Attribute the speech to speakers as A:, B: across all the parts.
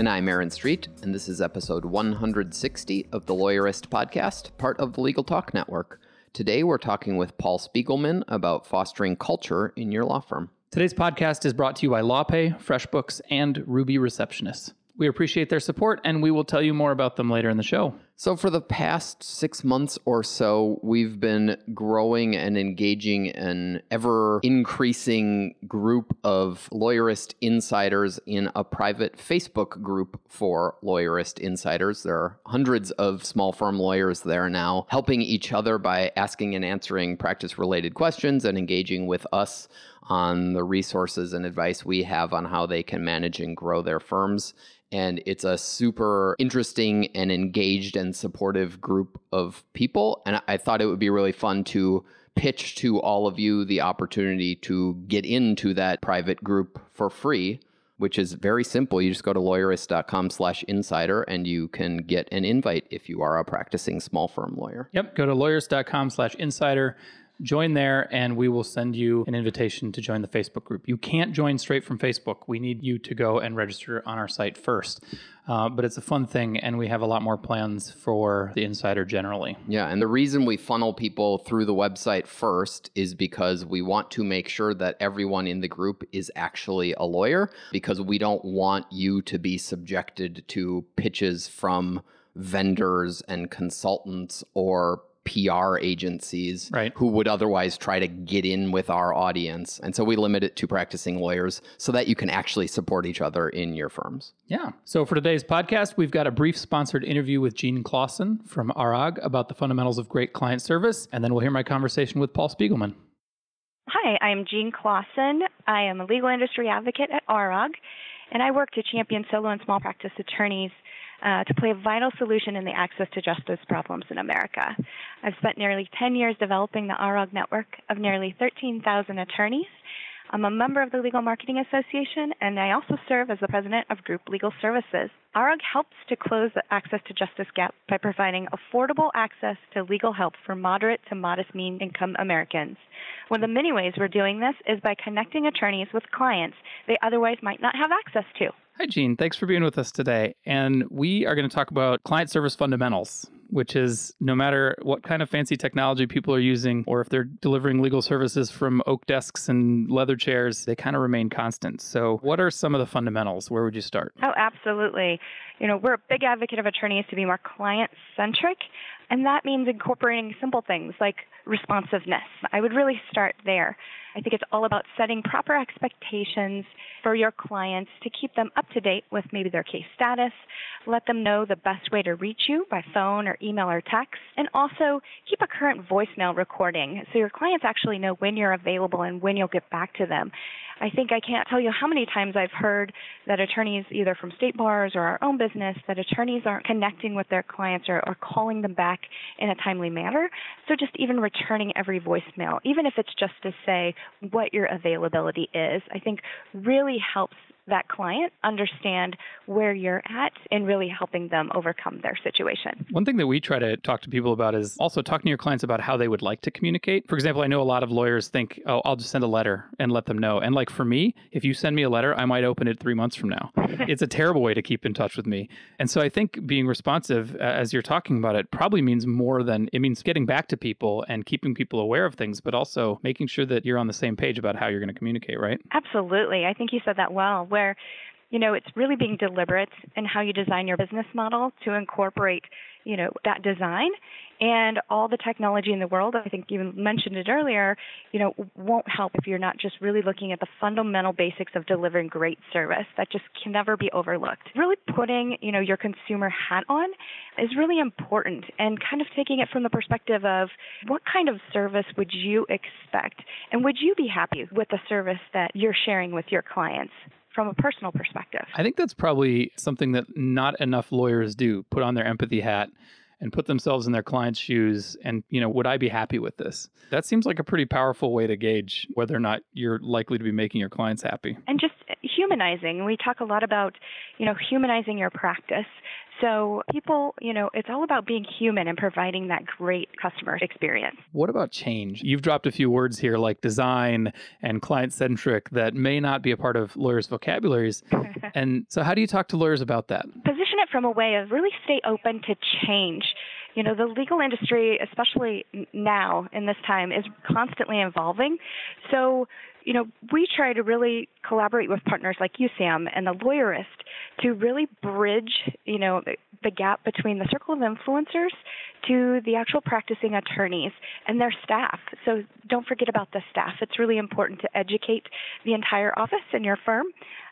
A: And I'm Aaron Street, and this is episode 160 of the Lawyerist Podcast, part of the Legal Talk Network. Today we're talking with Paul Spiegelman about fostering culture in your law firm.
B: Today's podcast is brought to you by LawPay, FreshBooks, and Ruby Receptionists. We appreciate their support, and we will tell you more about them later in the show.
A: So, for the past six months or so, we've been growing and engaging an ever increasing group of lawyerist insiders in a private Facebook group for lawyerist insiders. There are hundreds of small firm lawyers there now, helping each other by asking and answering practice related questions and engaging with us on the resources and advice we have on how they can manage and grow their firms and it's a super interesting and engaged and supportive group of people. And I thought it would be really fun to pitch to all of you the opportunity to get into that private group for free which is very simple. You just go to lawyerist.com slash insider and you can get an invite if you are a practicing small firm lawyer.
B: Yep. Go to lawyerist.com slash insider join there and we will send you an invitation to join the Facebook group. You can't join straight from Facebook. We need you to go and register on our site first. Uh, but it's a fun thing, and we have a lot more plans for the insider generally.
A: Yeah, and the reason we funnel people through the website first is because we want to make sure that everyone in the group is actually a lawyer, because we don't want you to be subjected to pitches from vendors and consultants or PR agencies
B: right.
A: who would otherwise try to get in with our audience. And so we limit it to practicing lawyers so that you can actually support each other in your firms.
B: Yeah. So for today's podcast, we've got a brief sponsored interview with Jean Clausen from ARAG about the fundamentals of great client service. And then we'll hear my conversation with Paul Spiegelman.
C: Hi, I'm Jean Clausen. I am a legal industry advocate at ARAG, and I work to champion solo and small practice attorneys uh, to play a vital solution in the access to justice problems in America. I've spent nearly 10 years developing the ARAG network of nearly 13,000 attorneys. I'm a member of the Legal Marketing Association, and I also serve as the president of Group Legal Services. ARAG helps to close the access to justice gap by providing affordable access to legal help for moderate to modest mean income Americans. One of the many ways we're doing this is by connecting attorneys with clients they otherwise might not have access to.
B: Hi, Jean. Thanks for being with us today. And we are going to talk about client service fundamentals, which is no matter what kind of fancy technology people are using, or if they're delivering legal services from oak desks and leather chairs, they kind of remain constant. So, what are some of the fundamentals? Where would you start?
C: Oh, absolutely. You know, we're a big advocate of attorneys to be more client centric, and that means incorporating simple things like responsiveness. I would really start there. I think it's all about setting proper expectations for your clients to keep them up to date with maybe their case status, let them know the best way to reach you by phone or email or text, and also keep a current voicemail recording so your clients actually know when you're available and when you'll get back to them. I think I can't tell you how many times I've heard that attorneys, either from state bars or our own business, that attorneys aren't connecting with their clients or, or calling them back in a timely manner. So just even returning every voicemail, even if it's just to say what your availability is, I think really helps that client understand where you're at and really helping them overcome their situation.
B: One thing that we try to talk to people about is also talking to your clients about how they would like to communicate. For example, I know a lot of lawyers think, oh, I'll just send a letter and let them know. And like for me, if you send me a letter, I might open it three months from now. it's a terrible way to keep in touch with me. And so I think being responsive, as you're talking about it, probably means more than it means getting back to people and keeping people aware of things, but also making sure that you're on the same page about how you're going to communicate, right?
C: Absolutely. I think you said that well. Where you know it's really being deliberate in how you design your business model to incorporate you know that design. And all the technology in the world i think you mentioned it earlier you know won't help if you're not just really looking at the fundamental basics of delivering great service that just can never be overlooked. Really putting you know your consumer hat on is really important and kind of taking it from the perspective of what kind of service would you expect and would you be happy with the service that you're sharing with your clients from a personal perspective.
B: I think that's probably something that not enough lawyers do put on their empathy hat and put themselves in their client's shoes and, you know, would I be happy with this? That seems like a pretty powerful way to gauge whether or not you're likely to be making your clients happy.
C: And just humanizing. We talk a lot about, you know, humanizing your practice. So people, you know, it's all about being human and providing that great customer experience.
B: What about change? You've dropped a few words here like design and client centric that may not be a part of lawyers' vocabularies. and so how do you talk to lawyers about that?
C: Position it from a way of really stay open to change. You know, the legal industry, especially now in this time, is constantly evolving. So you know, we try to really collaborate with partners like you, Sam, and the lawyerist to really bridge, you know, the, the gap between the circle of influencers to the actual practicing attorneys and their staff. So don't forget about the staff. It's really important to educate the entire office in your firm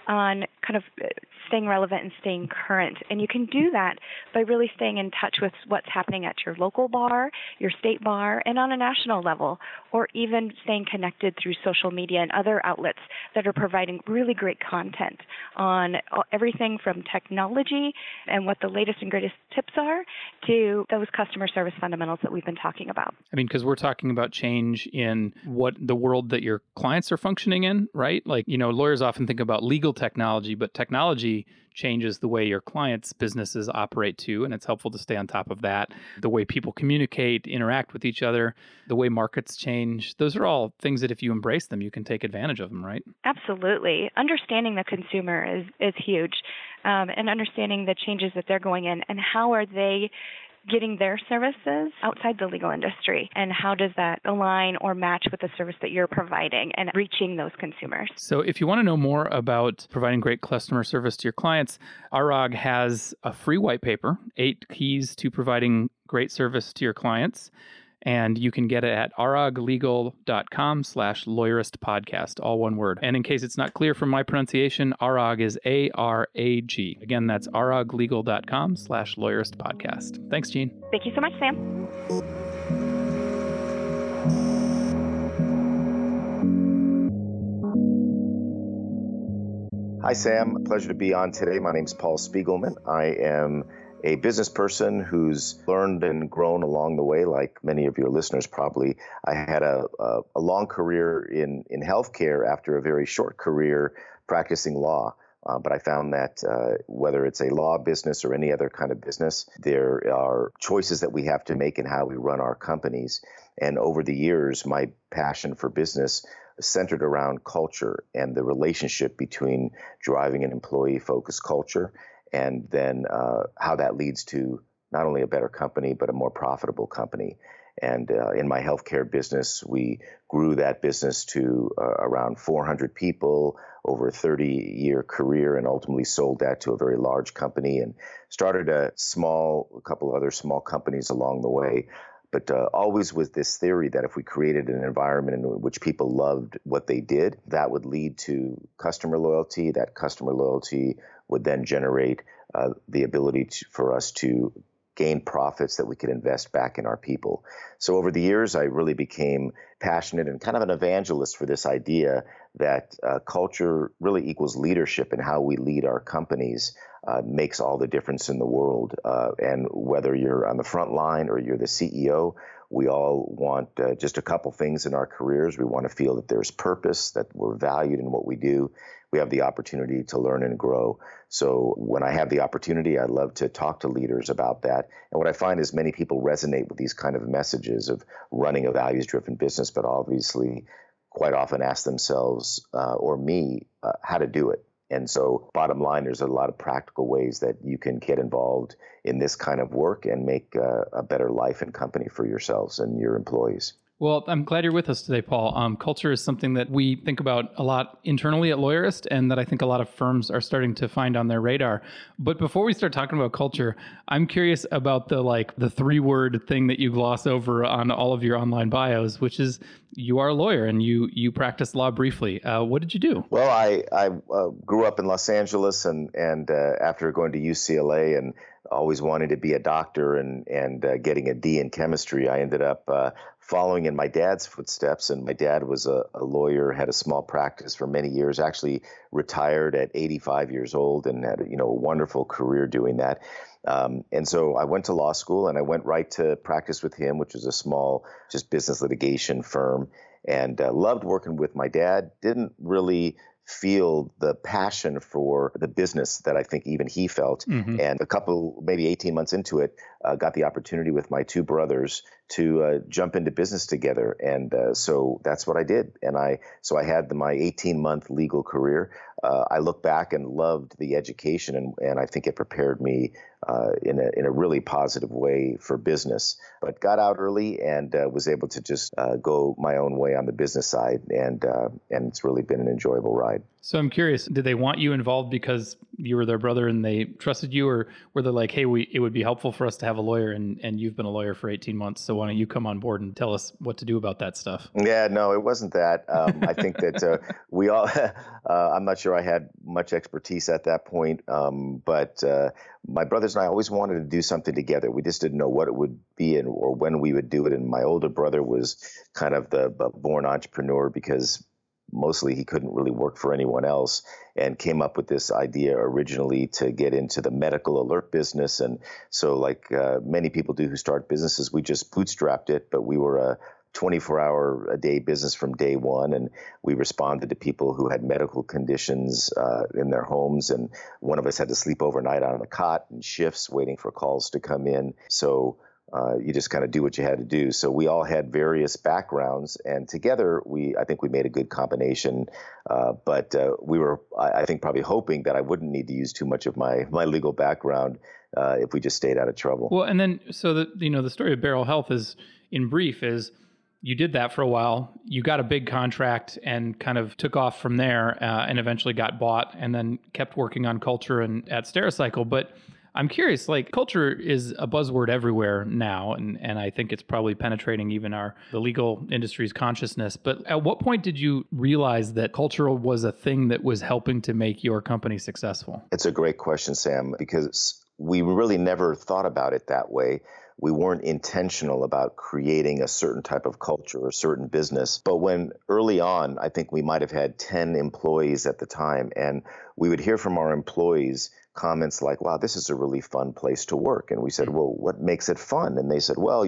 C: on kind of uh, staying relevant and staying current. And you can do that by really staying in touch with what's happening at your local bar, your state bar, and on a national level, or even staying connected through social media and other outlets that are providing really great content on everything from technology and what the latest and greatest tips are to those customer service fundamentals that we've been talking about.
B: I mean, because we're talking about change in what the world that your clients are functioning in, right? Like, you know, lawyers often think about legal technology, but technology changes the way your clients' businesses operate too. And it's helpful to stay on top of that. The way people communicate, interact with each other, the way markets change. Those are all things that if you embrace them, you can take advantage of them, right?
C: Absolutely. Understanding the consumer is, is huge um, and understanding the changes that they're going in and how are they getting their services outside the legal industry and how does that align or match with the service that you're providing and reaching those consumers.
B: So if you want to know more about providing great customer service to your clients, ARAG has a free white paper, 8 keys to providing great service to your clients and you can get it at araglegal.com slash lawyerist podcast, all one word. And in case it's not clear from my pronunciation, arag is A-R-A-G. Again, that's araglegal.com slash lawyerist podcast. Thanks, Jean
C: Thank you so much, Sam.
D: Hi, Sam. Pleasure to be on today. My name is Paul Spiegelman. I am a business person who's learned and grown along the way, like many of your listeners probably. I had a, a, a long career in, in healthcare after a very short career practicing law. Uh, but I found that uh, whether it's a law business or any other kind of business, there are choices that we have to make in how we run our companies. And over the years, my passion for business centered around culture and the relationship between driving an employee focused culture and then uh, how that leads to not only a better company but a more profitable company. And uh, in my healthcare business, we grew that business to uh, around 400 people over a 30 year career and ultimately sold that to a very large company and started a small, a couple other small companies along the way. But uh, always with this theory that if we created an environment in which people loved what they did, that would lead to customer loyalty. That customer loyalty would then generate uh, the ability to, for us to gain profits that we could invest back in our people. So over the years, I really became passionate and kind of an evangelist for this idea that uh, culture really equals leadership and how we lead our companies uh, makes all the difference in the world. Uh, and whether you're on the front line or you're the CEO, we all want uh, just a couple things in our careers. We want to feel that there's purpose, that we're valued in what we do, we have the opportunity to learn and grow. So when I have the opportunity, I love to talk to leaders about that. And what I find is many people resonate with these kind of messages of running a values driven business, but obviously quite often ask themselves uh, or me uh, how to do it. And so, bottom line, there's a lot of practical ways that you can get involved in this kind of work and make uh, a better life and company for yourselves and your employees.
B: Well, I'm glad you're with us today, Paul. Um, culture is something that we think about a lot internally at Lawyerist, and that I think a lot of firms are starting to find on their radar. But before we start talking about culture, I'm curious about the like the three word thing that you gloss over on all of your online bios, which is you are a lawyer and you you practice law briefly. Uh, what did you do?
D: Well, I I uh, grew up in Los Angeles, and and uh, after going to UCLA and always wanting to be a doctor and and uh, getting a D in chemistry, I ended up uh, following in my dad's footsteps. And my dad was a, a, lawyer, had a small practice for many years, actually retired at 85 years old and had you know a wonderful career doing that. Um, and so I went to law school and I went right to practice with him, which was a small, just business litigation firm, and uh, loved working with my dad. Didn't really feel the passion for the business that I think even he felt. Mm-hmm. And a couple, maybe 18 months into it, uh, got the opportunity with my two brothers to uh, jump into business together. And uh, so that's what I did. And I, so I had the, my 18 month legal career. Uh, I look back and loved the education, and, and I think it prepared me uh, in a in a really positive way for business. But got out early and uh, was able to just go my own way on the business side, and and it's really been an enjoyable ride.
B: So I'm curious, did they want you involved because you were their brother and they trusted you, or were they like, hey, we it would be helpful for us to have a lawyer, and and you've been a lawyer for 18 months, so why don't you come on board and tell us what to do about that stuff?
D: Yeah, no, it wasn't that. Um, I think that uh, we all. I'm not sure I had much expertise at that point, um, but my brothers and I always wanted to do something together. We just didn't know what it would be and or when we would do it. And my older brother was kind of the born entrepreneur because mostly he couldn't really work for anyone else and came up with this idea originally to get into the medical alert business and so like uh, many people do who start businesses we just bootstrapped it but we were a 24 hour a day business from day one. And we responded to people who had medical conditions uh, in their homes. And one of us had to sleep overnight on a cot in shifts waiting for calls to come in. So uh, you just kind of do what you had to do. So we all had various backgrounds, and together we, I think, we made a good combination. Uh, but uh, we were, I, I, think, probably hoping that I wouldn't need to use too much of my my legal background uh, if we just stayed out of trouble.
B: Well, and then so the you know the story of Beryl Health is, in brief, is you did that for a while. You got a big contract and kind of took off from there, uh, and eventually got bought, and then kept working on culture and at Stericycle. But I'm curious, like culture is a buzzword everywhere now, and and I think it's probably penetrating even our the legal industry's consciousness. But at what point did you realize that culture was a thing that was helping to make your company successful?
D: It's a great question, Sam, because we really never thought about it that way we weren't intentional about creating a certain type of culture or certain business. But when early on, I think we might have had 10 employees at the time, and we would hear from our employees comments like, wow, this is a really fun place to work. And we said, well, what makes it fun? And they said, well,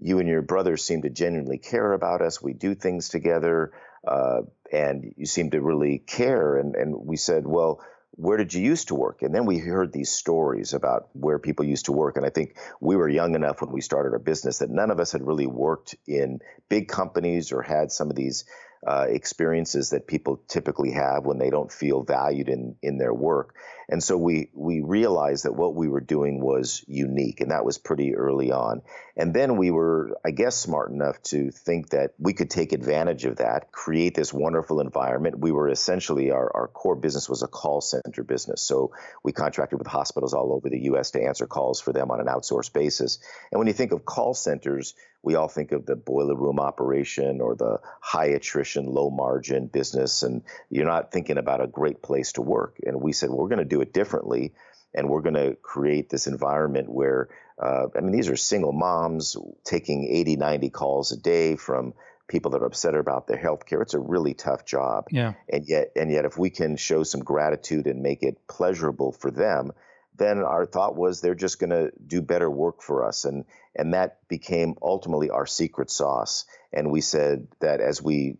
D: you and your brothers seem to genuinely care about us. We do things together, uh, and you seem to really care. And, and we said, well, where did you used to work? And then we heard these stories about where people used to work. And I think we were young enough when we started our business that none of us had really worked in big companies or had some of these uh, experiences that people typically have when they don't feel valued in in their work. And so we we realized that what we were doing was unique, and that was pretty early on. And then we were, I guess, smart enough to think that we could take advantage of that, create this wonderful environment. We were essentially our, our core business was a call center business. So we contracted with hospitals all over the US to answer calls for them on an outsourced basis. And when you think of call centers, we all think of the boiler room operation or the high attrition, low margin business, and you're not thinking about a great place to work. And we said, well, we're going to do it differently, and we're going to create this environment where, uh, I mean, these are single moms taking 80, 90 calls a day from people that are upset about their health care. It's a really tough job.
B: Yeah.
D: And yet, and yet, if we can show some gratitude and make it pleasurable for them, then our thought was they're just going to do better work for us and and that became ultimately our secret sauce and we said that as we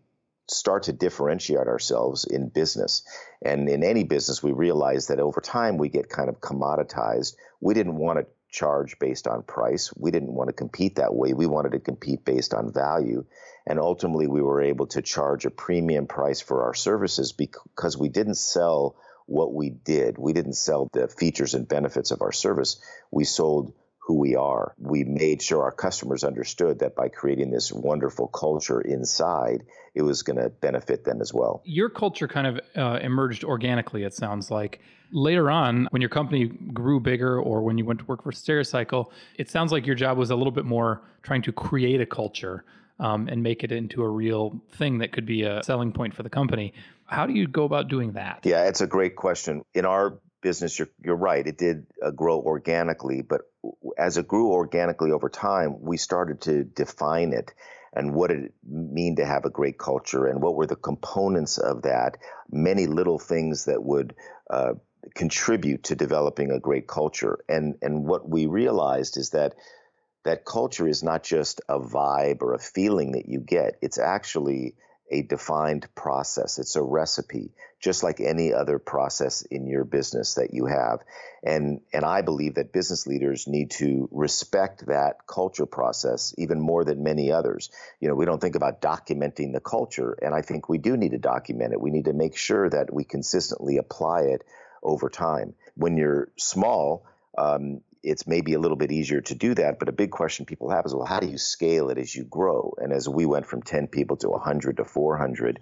D: start to differentiate ourselves in business. And in any business we realize that over time we get kind of commoditized. We didn't want to charge based on price. We didn't want to compete that way. We wanted to compete based on value. And ultimately we were able to charge a premium price for our services because we didn't sell what we did. We didn't sell the features and benefits of our service. We sold who we are. We made sure our customers understood that by creating this wonderful culture inside, it was going to benefit them as well.
B: Your culture kind of uh, emerged organically, it sounds like. Later on, when your company grew bigger or when you went to work for Stericycle, it sounds like your job was a little bit more trying to create a culture um, and make it into a real thing that could be a selling point for the company. How do you go about doing that?
D: Yeah, it's a great question. In our business, you're, you're right, it did uh, grow organically, but as it grew organically over time, we started to define it and what did it mean to have a great culture and what were the components of that many little things that would uh, contribute to developing a great culture. And and what we realized is that that culture is not just a vibe or a feeling that you get. It's actually a defined process. It's a recipe, just like any other process in your business that you have. And and I believe that business leaders need to respect that culture process even more than many others. You know, we don't think about documenting the culture, and I think we do need to document it. We need to make sure that we consistently apply it over time. When you're small, um, it's maybe a little bit easier to do that. But a big question people have is, well, how do you scale it as you grow? And as we went from 10 people to 100 to 400,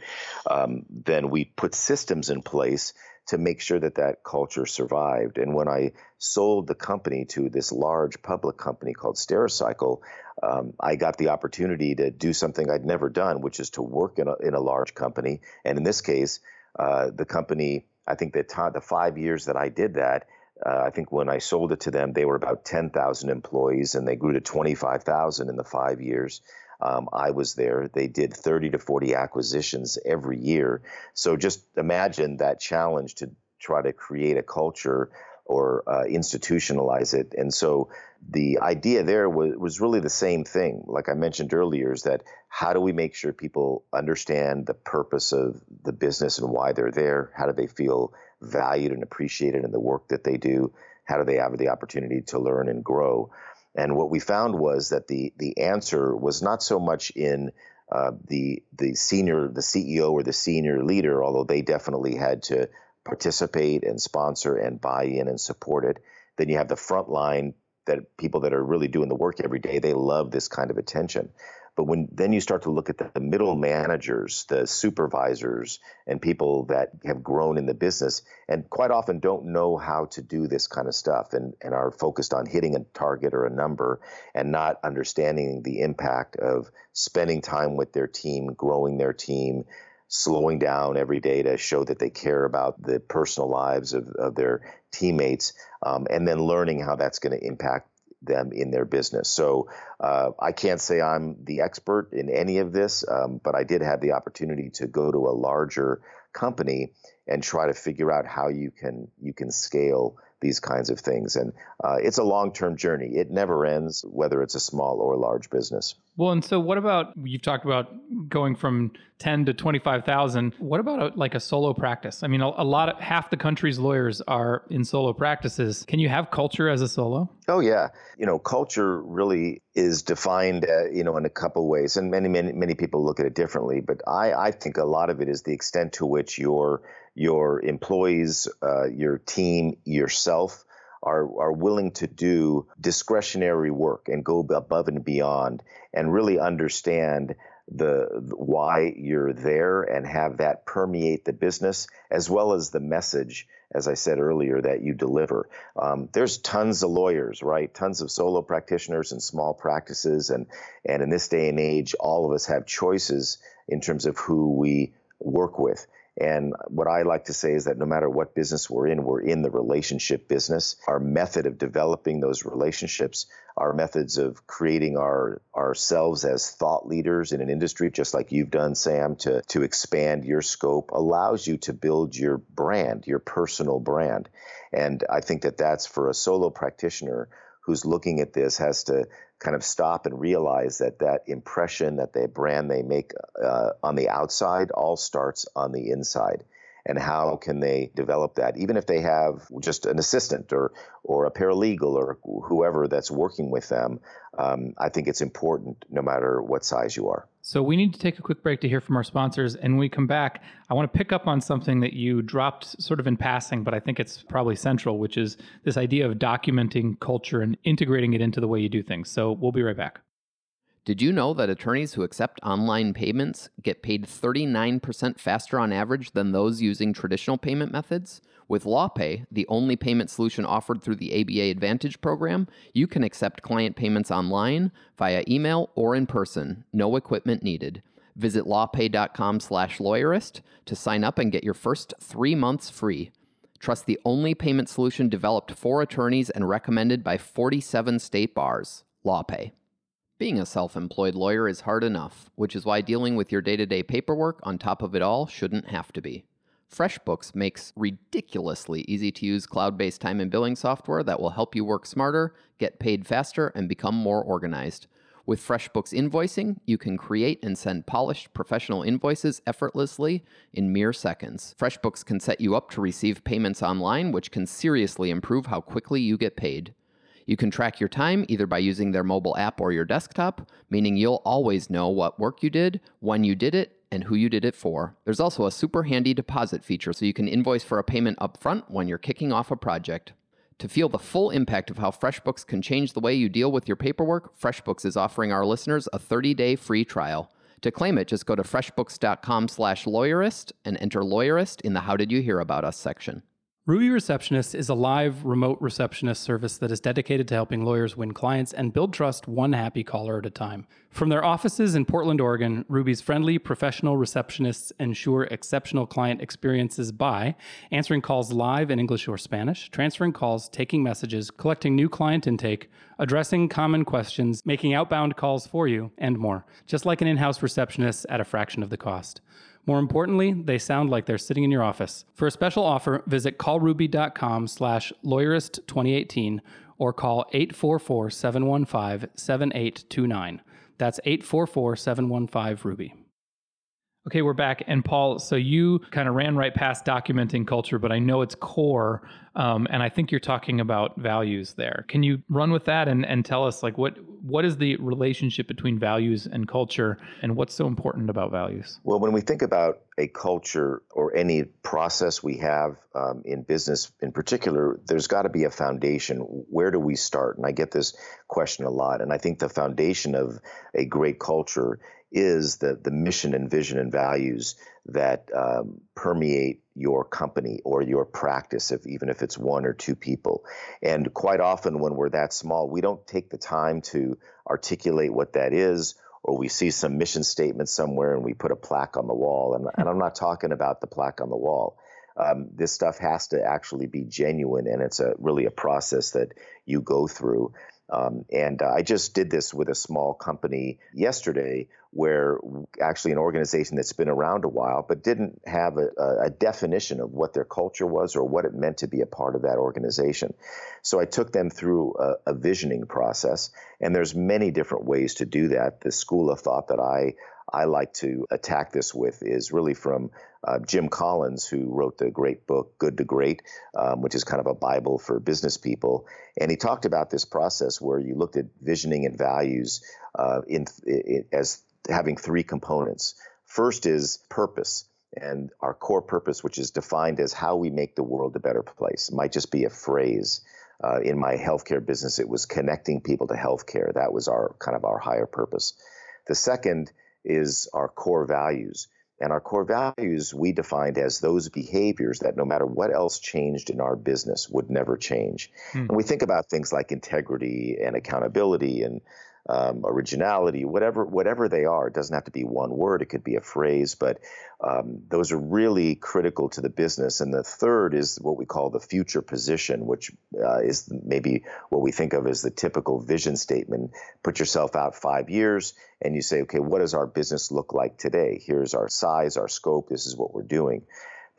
D: um, then we put systems in place to make sure that that culture survived. And when I sold the company to this large public company called Stericycle, um, I got the opportunity to do something I'd never done, which is to work in a, in a large company. And in this case, uh, the company, I think the, t- the five years that I did that, uh, I think when I sold it to them, they were about 10,000 employees and they grew to 25,000 in the five years. Um, I was there. They did 30 to 40 acquisitions every year. So just imagine that challenge to try to create a culture or uh, institutionalize it. And so the idea there was, was really the same thing. Like I mentioned earlier, is that how do we make sure people understand the purpose of the business and why they're there? How do they feel valued and appreciated in the work that they do? How do they have the opportunity to learn and grow? And what we found was that the the answer was not so much in uh, the the senior the CEO or the senior leader, although they definitely had to participate and sponsor and buy in and support it. Then you have the front line that people that are really doing the work every day. They love this kind of attention. But when then you start to look at the, the middle managers, the supervisors, and people that have grown in the business and quite often don't know how to do this kind of stuff and, and are focused on hitting a target or a number and not understanding the impact of spending time with their team, growing their team, slowing down every day to show that they care about the personal lives of, of their teammates, um, and then learning how that's going to impact them in their business. So uh, I can't say I'm the expert in any of this, um, but I did have the opportunity to go to a larger company and try to figure out how you can you can scale these kinds of things. And uh, it's a long term journey. It never ends, whether it's a small or large business.
B: Well, and so what about you've talked about going from 10 to 25,000. What about a, like a solo practice? I mean, a, a, lot of half the country's lawyers are in solo practices. Can you have culture as a solo?
D: Oh, yeah. You know, culture really is defined, uh, you know, in a couple ways. And many, many, many people look at it differently. But I, I think a lot of it is the extent to which your your employees, uh, your team, yourself are, are willing to do discretionary work and go above and beyond and really understand the why you're there and have that permeate the business as well as the message as i said earlier that you deliver. Um, there's tons of lawyers right? Tons of solo practitioners and small practices and and in this day and age all of us have choices in terms of who we work with and what I like to say is that no matter what business we're in, we're in the relationship business. Our method of developing those relationships, our methods of creating our ourselves as thought leaders in an industry, just like you've done, Sam, to, to expand your scope, allows you to build your brand, your personal brand. And I think that that's for a solo practitioner who's looking at this has to kind of stop and realize that that impression that the brand they make uh, on the outside all starts on the inside. And how can they develop that? Even if they have just an assistant or or a paralegal or whoever that's working with them um, i think it's important no matter what size you are
B: so we need to take a quick break to hear from our sponsors. And when we come back i want to pick up on something that you dropped sort of in passing but i think it's probably central which is this idea of documenting culture and integrating it into the way you do things. So we'll be right back.
A: Did you know that attorneys who accept online payments get paid 39% faster on average than those using traditional payment methods? With LawPay, the only payment solution offered through the ABA Advantage program, you can accept client payments online, via email, or in person. No equipment needed. Visit lawpay.com slash lawyerist to sign up and get your first 3 months free. Trust the only payment solution developed for attorneys and recommended by 47 state bars. LawPay. Being a self employed lawyer is hard enough, which is why dealing with your day to day paperwork on top of it all shouldn't have to be. FreshBooks makes ridiculously easy to use cloud based time and billing software that will help you work smarter, get paid faster, and become more organized. With FreshBooks invoicing, you can create and send polished professional invoices effortlessly in mere seconds. FreshBooks can set you up to receive payments online, which can seriously improve how quickly you get paid. You can track your time either by using their mobile app or your desktop, meaning you'll always know what work you did, when you did it, and who you did it for. There's also a super handy deposit feature so you can invoice for a payment upfront when you're kicking off a project. To feel the full impact of how FreshBooks can change the way you deal with your paperwork, FreshBooks is offering our listeners a 30-day free trial. To claim it, just go to freshbooks.com/lawyerist and enter lawyerist in the how did you hear about us section.
B: Ruby Receptionist is a live remote receptionist service that is dedicated to helping lawyers win clients and build trust one happy caller at a time. From their offices in Portland, Oregon, Ruby's friendly professional receptionists ensure exceptional client experiences by answering calls live in English or Spanish, transferring calls, taking messages, collecting new client intake, addressing common questions, making outbound calls for you, and more, just like an in house receptionist at a fraction of the cost. More importantly, they sound like they're sitting in your office. For a special offer, visit callruby.com slash lawyerist2018 or call 844-715-7829. That's 844-715-RUBY. Okay, we're back. And Paul, so you kind of ran right past documenting culture, but I know it's core. Um, and I think you're talking about values there. Can you run with that and, and tell us like what what is the relationship between values and culture and what's so important about values?
D: Well, when we think about a culture or any process we have um, in business in particular, there's got to be a foundation. Where do we start? And I get this question a lot. And I think the foundation of a great culture is the, the mission and vision and values that um, permeate your company or your practice, if even if it's one or two people. And quite often, when we're that small, we don't take the time to articulate what that is, or we see some mission statement somewhere and we put a plaque on the wall. And, and I'm not talking about the plaque on the wall. Um, this stuff has to actually be genuine, and it's a really a process that you go through. Um, and uh, I just did this with a small company yesterday where actually an organization that's been around a while but didn't have a, a, definition of what their culture was or what it meant to be a part of that organization. So I took them through a, a visioning process, and there's many different ways to do that. The school of thought that I I like to attack this with is really from uh, Jim Collins, who wrote the great book Good to Great, um, which is kind of a Bible for business people. And he talked about this process where you looked at visioning and values uh, in, in, as having three components. First is purpose. And our core purpose, which is defined as how we make the world a better place, it might just be a phrase. Uh, in my healthcare business, it was connecting people to healthcare. That was our kind of our higher purpose. The second is our core values. And our core values we defined as those behaviors that no matter what else changed in our business would never change. Hmm. And we think about things like integrity and accountability and um, originality, whatever whatever they are. It doesn't have to be one word; it could be a phrase, but um, those are really critical to the business. And the third is what we call the future position, which uh, is maybe what we think of as the typical vision statement. Put yourself out five years, and you say, okay, what does our business look like today? Here's our size, our scope. This is what we're doing.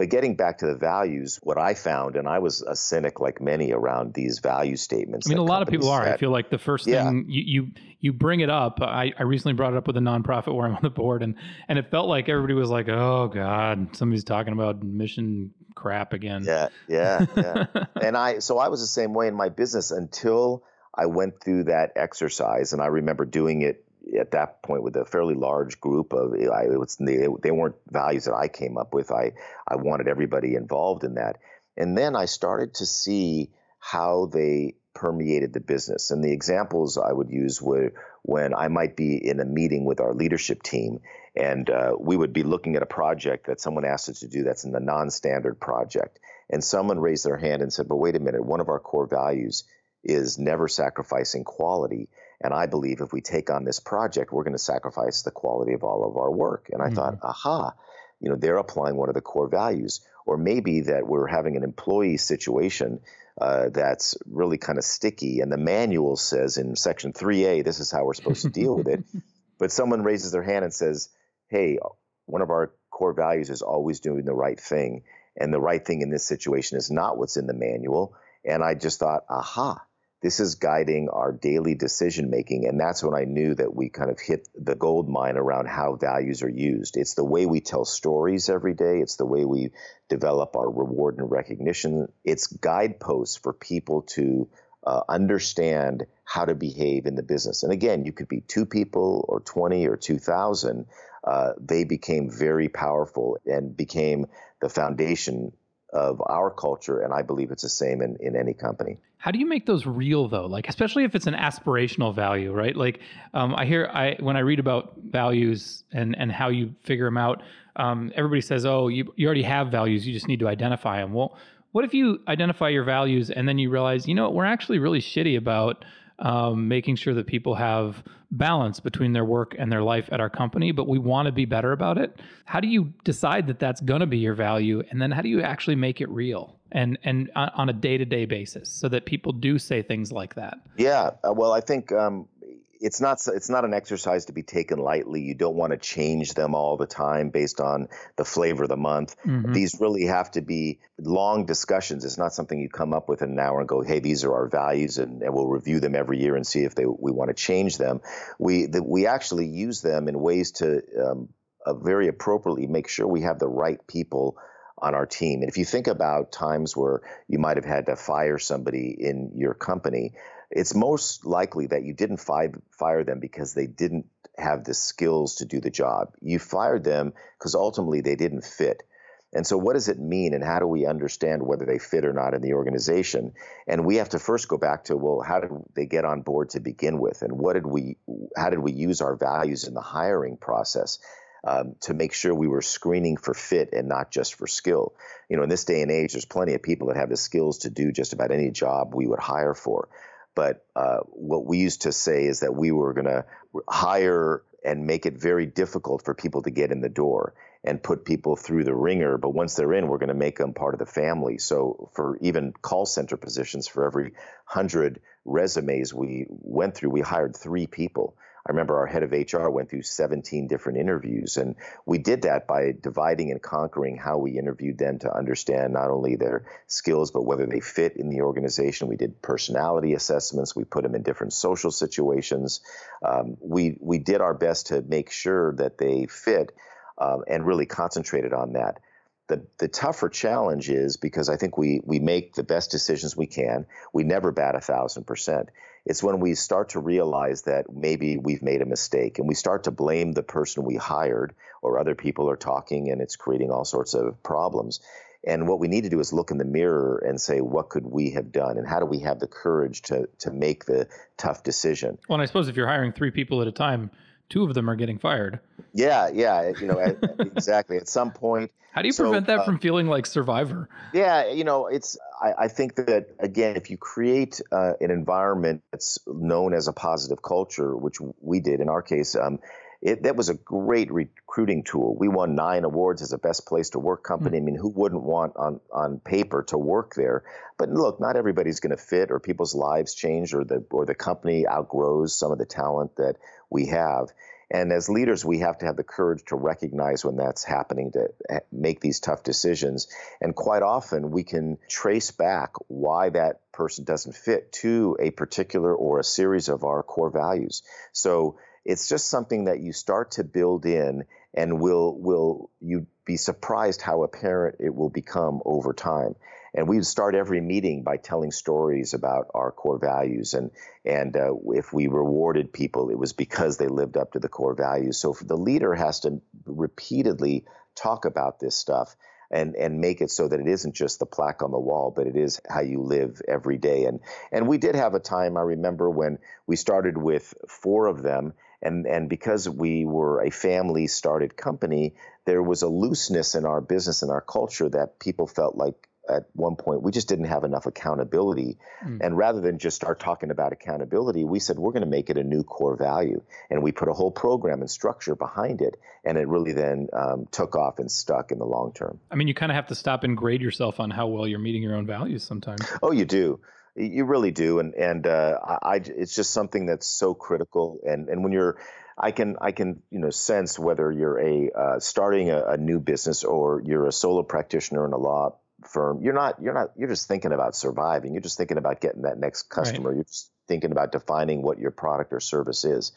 D: But getting back to the values, what I found, and I was a cynic like many around these value statements.
B: I mean, a lot of people are. Set. I feel like the first yeah. thing you, you you bring it up. I, I recently brought it up with a nonprofit where I'm on the board, and and it felt like everybody was like, "Oh God, somebody's talking about mission crap again."
D: Yeah, yeah, yeah. and I so I was the same way in my business until I went through that exercise, and I remember doing it at that point with a fairly large group of I, was, they, they weren't values that I came up with. I I wanted everybody involved in that, and then I started to see how they permeated the business. And the examples I would use were when I might be in a meeting with our leadership team, and uh, we would be looking at a project that someone asked us to do that's in the non-standard project, and someone raised their hand and said, "But wait a minute, one of our core values." is never sacrificing quality. And I believe if we take on this project, we're going to sacrifice the quality of all of our work. And I mm-hmm. thought, aha, you know, they're applying one of the core values. Or maybe that we're having an employee situation uh, that's really kind of sticky. And the manual says in section 3A, this is how we're supposed to deal with it. But someone raises their hand and says, hey, one of our core values is always doing the right thing. and the right thing in this situation is not what's in the manual. And I just thought, aha, this is guiding our daily decision making. And that's when I knew that we kind of hit the gold mine around how values are used. It's the way we tell stories every day, it's the way we develop our reward and recognition. It's guideposts for people to uh, understand how to behave in the business. And again, you could be two people or 20 or 2,000. Uh, they became very powerful and became the foundation of our culture. And I believe it's the same in, in any company.
B: How do you make those real though? Like, especially if it's an aspirational value, right? Like, um, I hear I when I read about values and and how you figure them out, um, everybody says, "Oh, you you already have values. You just need to identify them." Well, what if you identify your values and then you realize, you know, we're actually really shitty about um, making sure that people have balance between their work and their life at our company, but we want to be better about it. How do you decide that that's going to be your value, and then how do you actually make it real and and on a day to day basis so that people do say things like that?
D: Yeah, uh, well, I think um, it's not it's not an exercise to be taken lightly. You don't want to change them all the time based on the flavor of the month. Mm-hmm. These really have to be long discussions. It's not something you come up with in an hour and go, "Hey, these are our values," and, and we'll review them every year and see if they we want to change them. We the, we actually use them in ways to um, uh, very appropriately make sure we have the right people on our team. And if you think about times where you might have had to fire somebody in your company it's most likely that you didn't fi- fire them because they didn't have the skills to do the job. You fired them because ultimately they didn't fit. And so, what does it mean, and how do we understand whether they fit or not in the organization? And we have to first go back to, well, how did they get on board to begin with, and what did we, how did we use our values in the hiring process um, to make sure we were screening for fit and not just for skill? You know, in this day and age, there's plenty of people that have the skills to do just about any job we would hire for. But uh, what we used to say is that we were going to hire and make it very difficult for people to get in the door and put people through the ringer. But once they're in, we're going to make them part of the family. So for even call center positions, for every hundred resumes we went through, we hired three people. I remember our head of HR went through 17 different interviews, and we did that by dividing and conquering how we interviewed them to understand not only their skills, but whether they fit in the organization. We did personality assessments, we put them in different social situations. Um, we, we did our best to make sure that they fit um, and really concentrated on that. The, the tougher challenge is because I think we, we make the best decisions we can. We never bat a thousand percent. It's when we start to realize that maybe we've made a mistake and we start to blame the person we hired or other people are talking and it's creating all sorts of problems. And what we need to do is look in the mirror and say, what could we have done? And how do we have the courage to, to make the tough decision?
B: Well, and I suppose if you're hiring three people at a time, two of them are getting fired.
D: Yeah, yeah, you know, exactly. At some point,
B: how do you so, prevent that uh, from feeling like Survivor?
D: Yeah, you know, it's. I, I think that again, if you create uh, an environment that's known as a positive culture, which we did in our case, um, it, that was a great recruiting tool. We won nine awards as a best place to work company. Mm-hmm. I mean, who wouldn't want on on paper to work there? But look, not everybody's going to fit, or people's lives change, or the or the company outgrows some of the talent that we have. And as leaders, we have to have the courage to recognize when that's happening, to make these tough decisions. And quite often, we can trace back why that person doesn't fit to a particular or a series of our core values. So it's just something that you start to build in, and will will you be surprised how apparent it will become over time. And we would start every meeting by telling stories about our core values. And, and uh, if we rewarded people, it was because they lived up to the core values. So the leader has to repeatedly talk about this stuff and and make it so that it isn't just the plaque on the wall, but it is how you live every day. And and we did have a time I remember when we started with four of them, and and because we were a family started company, there was a looseness in our business and our culture that people felt like at one point we just didn't have enough accountability. Mm. and rather than just start talking about accountability we said we're going to make it a new core value. And we put a whole program and structure behind it and it really then um, took off and stuck in the long term.
B: I mean you kind of have to stop and grade yourself on how well you're meeting your own values sometimes.
D: Oh you do You really do, and and uh, I, it's just something that's so critical. And and when you're, I can I can you know sense whether you're a uh, starting a, a, new business or you're a solo practitioner in a law firm. You're not you're not you're just thinking about surviving. You're just thinking about getting that next customer. Right. You're just thinking about defining what your product or service is.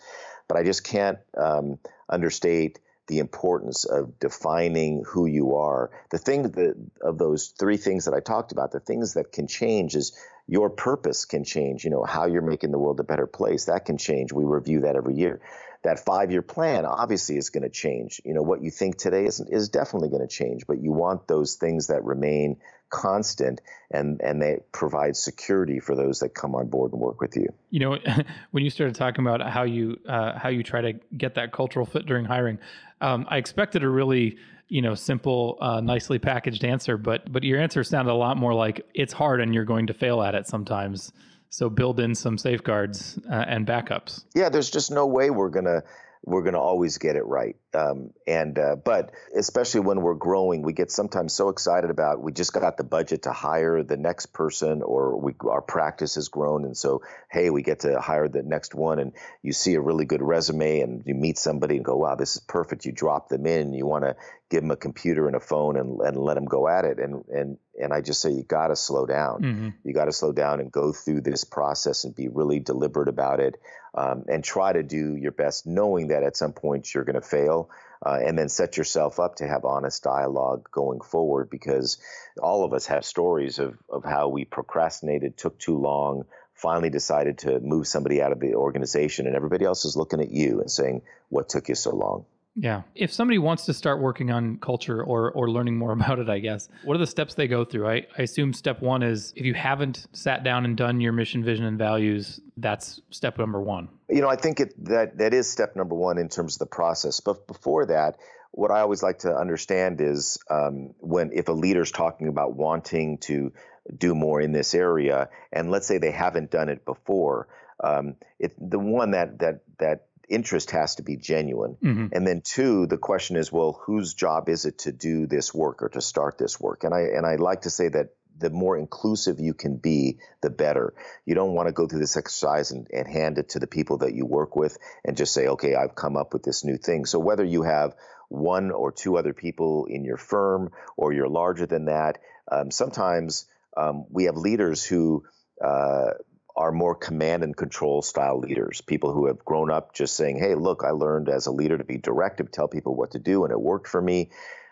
D: But I just can't um, understate the importance of defining who you are. The thing that of those three things that I talked about, the things that can change is your purpose can change. You know how you're making the world a better place that can change. We review that every year. That five-year plan obviously is going to change. You know what you think today is is definitely going to change, but you want those things that remain constant and and they provide security for those that come on board and work with you.
B: You know, when you started talking about how you uh, how you try to get that cultural fit during hiring, um, I expected a really you know simple, uh, nicely packaged answer, but but your answer sounded a lot more like it's hard and you're going to fail at it sometimes. So build in some safeguards uh, and backups.
D: Yeah, there's just no way we're gonna we're going to always get it right. Um, and uh, but especially when we're growing, we get sometimes so excited about we just got the budget to hire the next person, or we our practice has grown, and so hey, we get to hire the next one. And you see a really good resume, and you meet somebody and go, wow, this is perfect. You drop them in, you want to give them a computer and a phone and, and let them go at it. And and and I just say you got to slow down. Mm-hmm. You got to slow down and go through this process and be really deliberate about it um, and try to do your best, knowing that at some point you're going to fail. Uh, and then set yourself up to have honest dialogue going forward because all of us have stories of, of how we procrastinated, took too long, finally decided to move somebody out of the organization, and everybody else is looking at you and saying, What took you so long?
B: Yeah. If somebody wants to start working on culture or or learning more about it, I guess, what are the steps they go through? I, I assume step one is if you haven't sat down and done your mission, vision, and values, that's step number one.
D: You know, I think it, that that is step number one in terms of the process. But before that, what I always like to understand is um, when if a leader's talking about wanting to do more in this area, and let's say they haven't done it before, um, it, the one that that that interest has to be genuine. Mm-hmm. And then two, the question is, well, whose job is it to do this work or to start this work? And I and I like to say that the more inclusive you can be, the better. You don't want to go through this exercise and, and hand it to the people that you work with and just say, okay, I've come up with this new thing. So whether you have one or two other people in your firm or you're larger than that, um, sometimes um, we have leaders who uh, are more command and control style leaders, people who have grown up just saying, hey, look, I learned as a leader to be directive, tell people what to do, and it worked for me.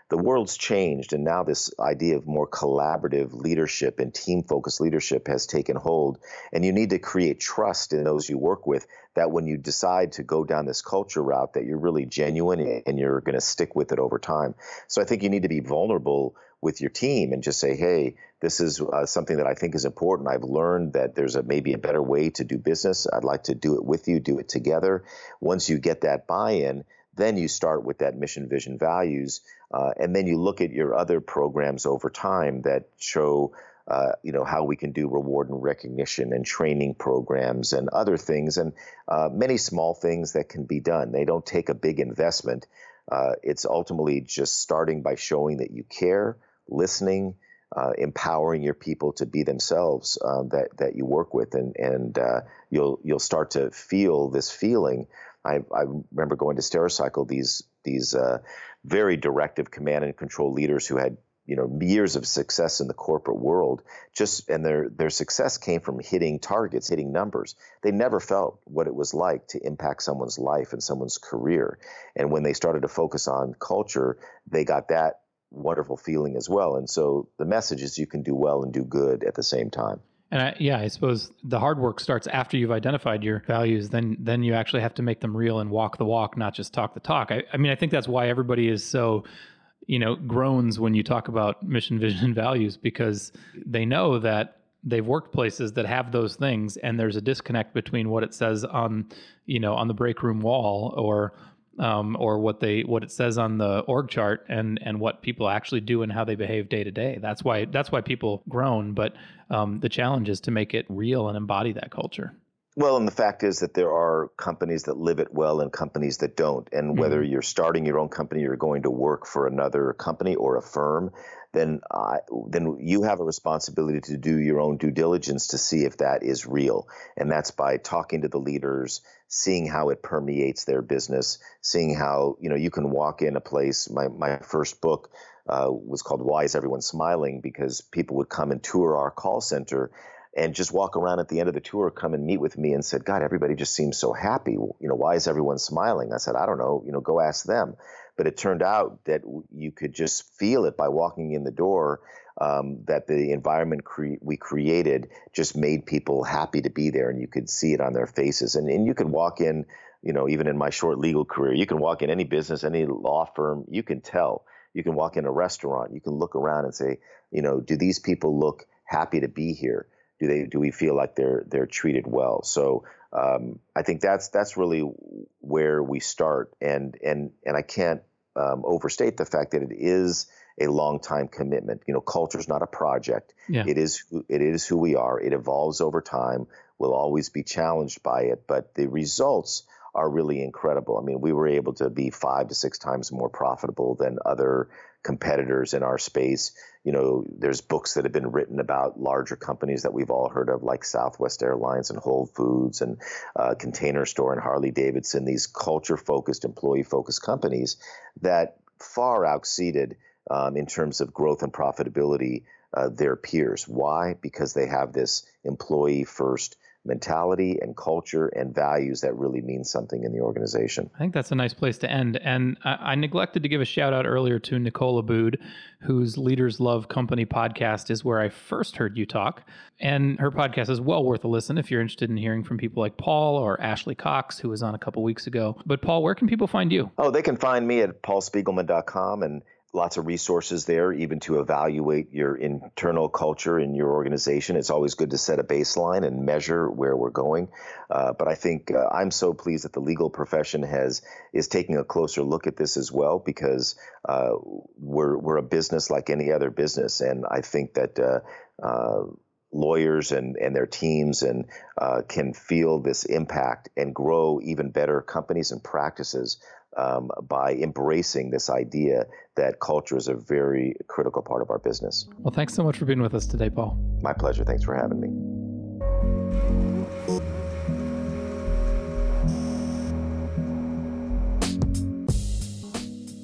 D: The world's changed, and now this idea of more collaborative leadership and team focused leadership has taken hold. And you need to create trust in those you work with that when you decide to go down this culture route, that you're really genuine and you're going to stick with it over time. So I think you need to be vulnerable with your team and just say, hey, this is uh, something that I think is important. I've learned that there's a maybe a better way to do business. I'd like to do it with you, do it together. Once you get that buy-in, then you start with that mission, vision, values, uh, and then you look at your other programs over time that show. Uh, you know how we can do reward and recognition and training programs and other things and uh, many small things that can be done they don't take a big investment uh, it's ultimately just starting by showing that you care listening, uh, empowering your people to be themselves um, that that you work with, and and uh, you'll you'll start to feel this feeling. I, I remember going to Stericycle, these these uh, very directive command and control leaders who had you know years of success in the corporate world. Just and their their success came from hitting targets hitting numbers. They never felt what it was like to impact someone's life and someone's career. And when they started to focus on culture they got that wonderful feeling as well. And so the message is you can do well and do good at the same time.
B: And I, yeah, I suppose the hard work starts after you've identified your values. Then, then you actually have to make them real and walk the walk, not just talk the talk. I, I mean, I think that's why everybody is so, you know, groans when you talk about mission, vision, and values because they know that they've worked places that have those things, and there's a disconnect between what it says on, you know, on the break room wall or um, or what they what it says on the org chart and and what people actually do and how they behave day to day. That's why that's why people groan. But um, the challenge is to make it real and embody that culture.
D: Well, and the fact is that there are companies that live it well and companies that don't. And whether mm-hmm. you're starting your own company or going to work for another company or a firm, then uh, then you have a responsibility to do your own due diligence to see if that is real. And that's by talking to the leaders, seeing how it permeates their business, seeing how you know you can walk in a place. My my first book uh, was called Why Is Everyone Smiling because people would come and tour our call center and just walk around at the end of the tour, come and meet with me and said, God, everybody just seems so happy. You know, why is everyone smiling? I said, I don't know, you know, go ask them. But it turned out that you could just feel it by walking in the door um, that the environment cre- we created just made people happy to be there and you could see it on their faces. And, and you could walk in, you know, even in my short legal career, you can walk in any business, any law firm, you can tell. You can walk in a restaurant, you can look around and say, you know, do these people look happy to be here? do they do we feel like they're they're treated well? So um, I think that's that's really where we start, and and and I can't um, overstate the fact that it is a long time commitment. You know, culture is not a project. Yeah. It is it is who we are. It evolves over time. We'll always be challenged by it, but the results are really incredible. I mean, we were able to be five to six times more profitable than other competitors in our space. You know, there's books that have been written about larger companies that we've all heard of, like Southwest Airlines and Whole Foods and uh, Container Store and Harley Davidson, these culture focused, employee focused companies that far exceeded um, in terms of growth and profitability uh, their peers. Why? Because they have this employee first mentality and culture and values that really mean something in the organization.
B: I think that's a nice place to end. And I, I neglected to give a shout out earlier to Nicola Abood, whose Leaders Love Company podcast is where I first heard you talk. And her podcast is well worth a listen if you're interested in hearing from people like Paul or Ashley Cox, who was on a couple weeks ago. But Paul, where can people find you?
D: Oh, they can find me at paulspiegelman.com and lots of resources there, even to evaluate your internal culture in your organization. It's always good to set a baseline and measure where we're going. Uh, but I think uh, I'm so pleased that the legal profession has is taking a closer look at this as well because uh, we're we're a business like any other business, and I think that. Uh, uh, lawyers and, and their teams and uh, can feel this impact and grow even better companies and practices um, by embracing this idea that culture is a very critical part of our business.
B: Well, thanks so much for being with us today, Paul.
D: My pleasure. Thanks for having me.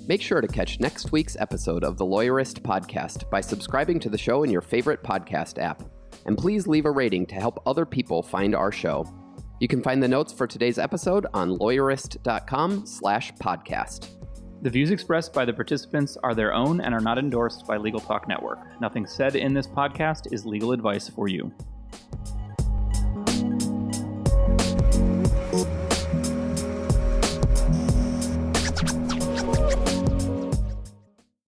A: Make sure to catch next week's episode of the Lawyerist podcast by subscribing to the show in your favorite podcast app. And please leave a rating to help other people find our show you can find the notes for today's episode on lawyerist.com slash podcast.
B: The views expressed by the participants are their own and are not endorsed by Legal Talk Network. Nothing said in this podcast is legal advice for you.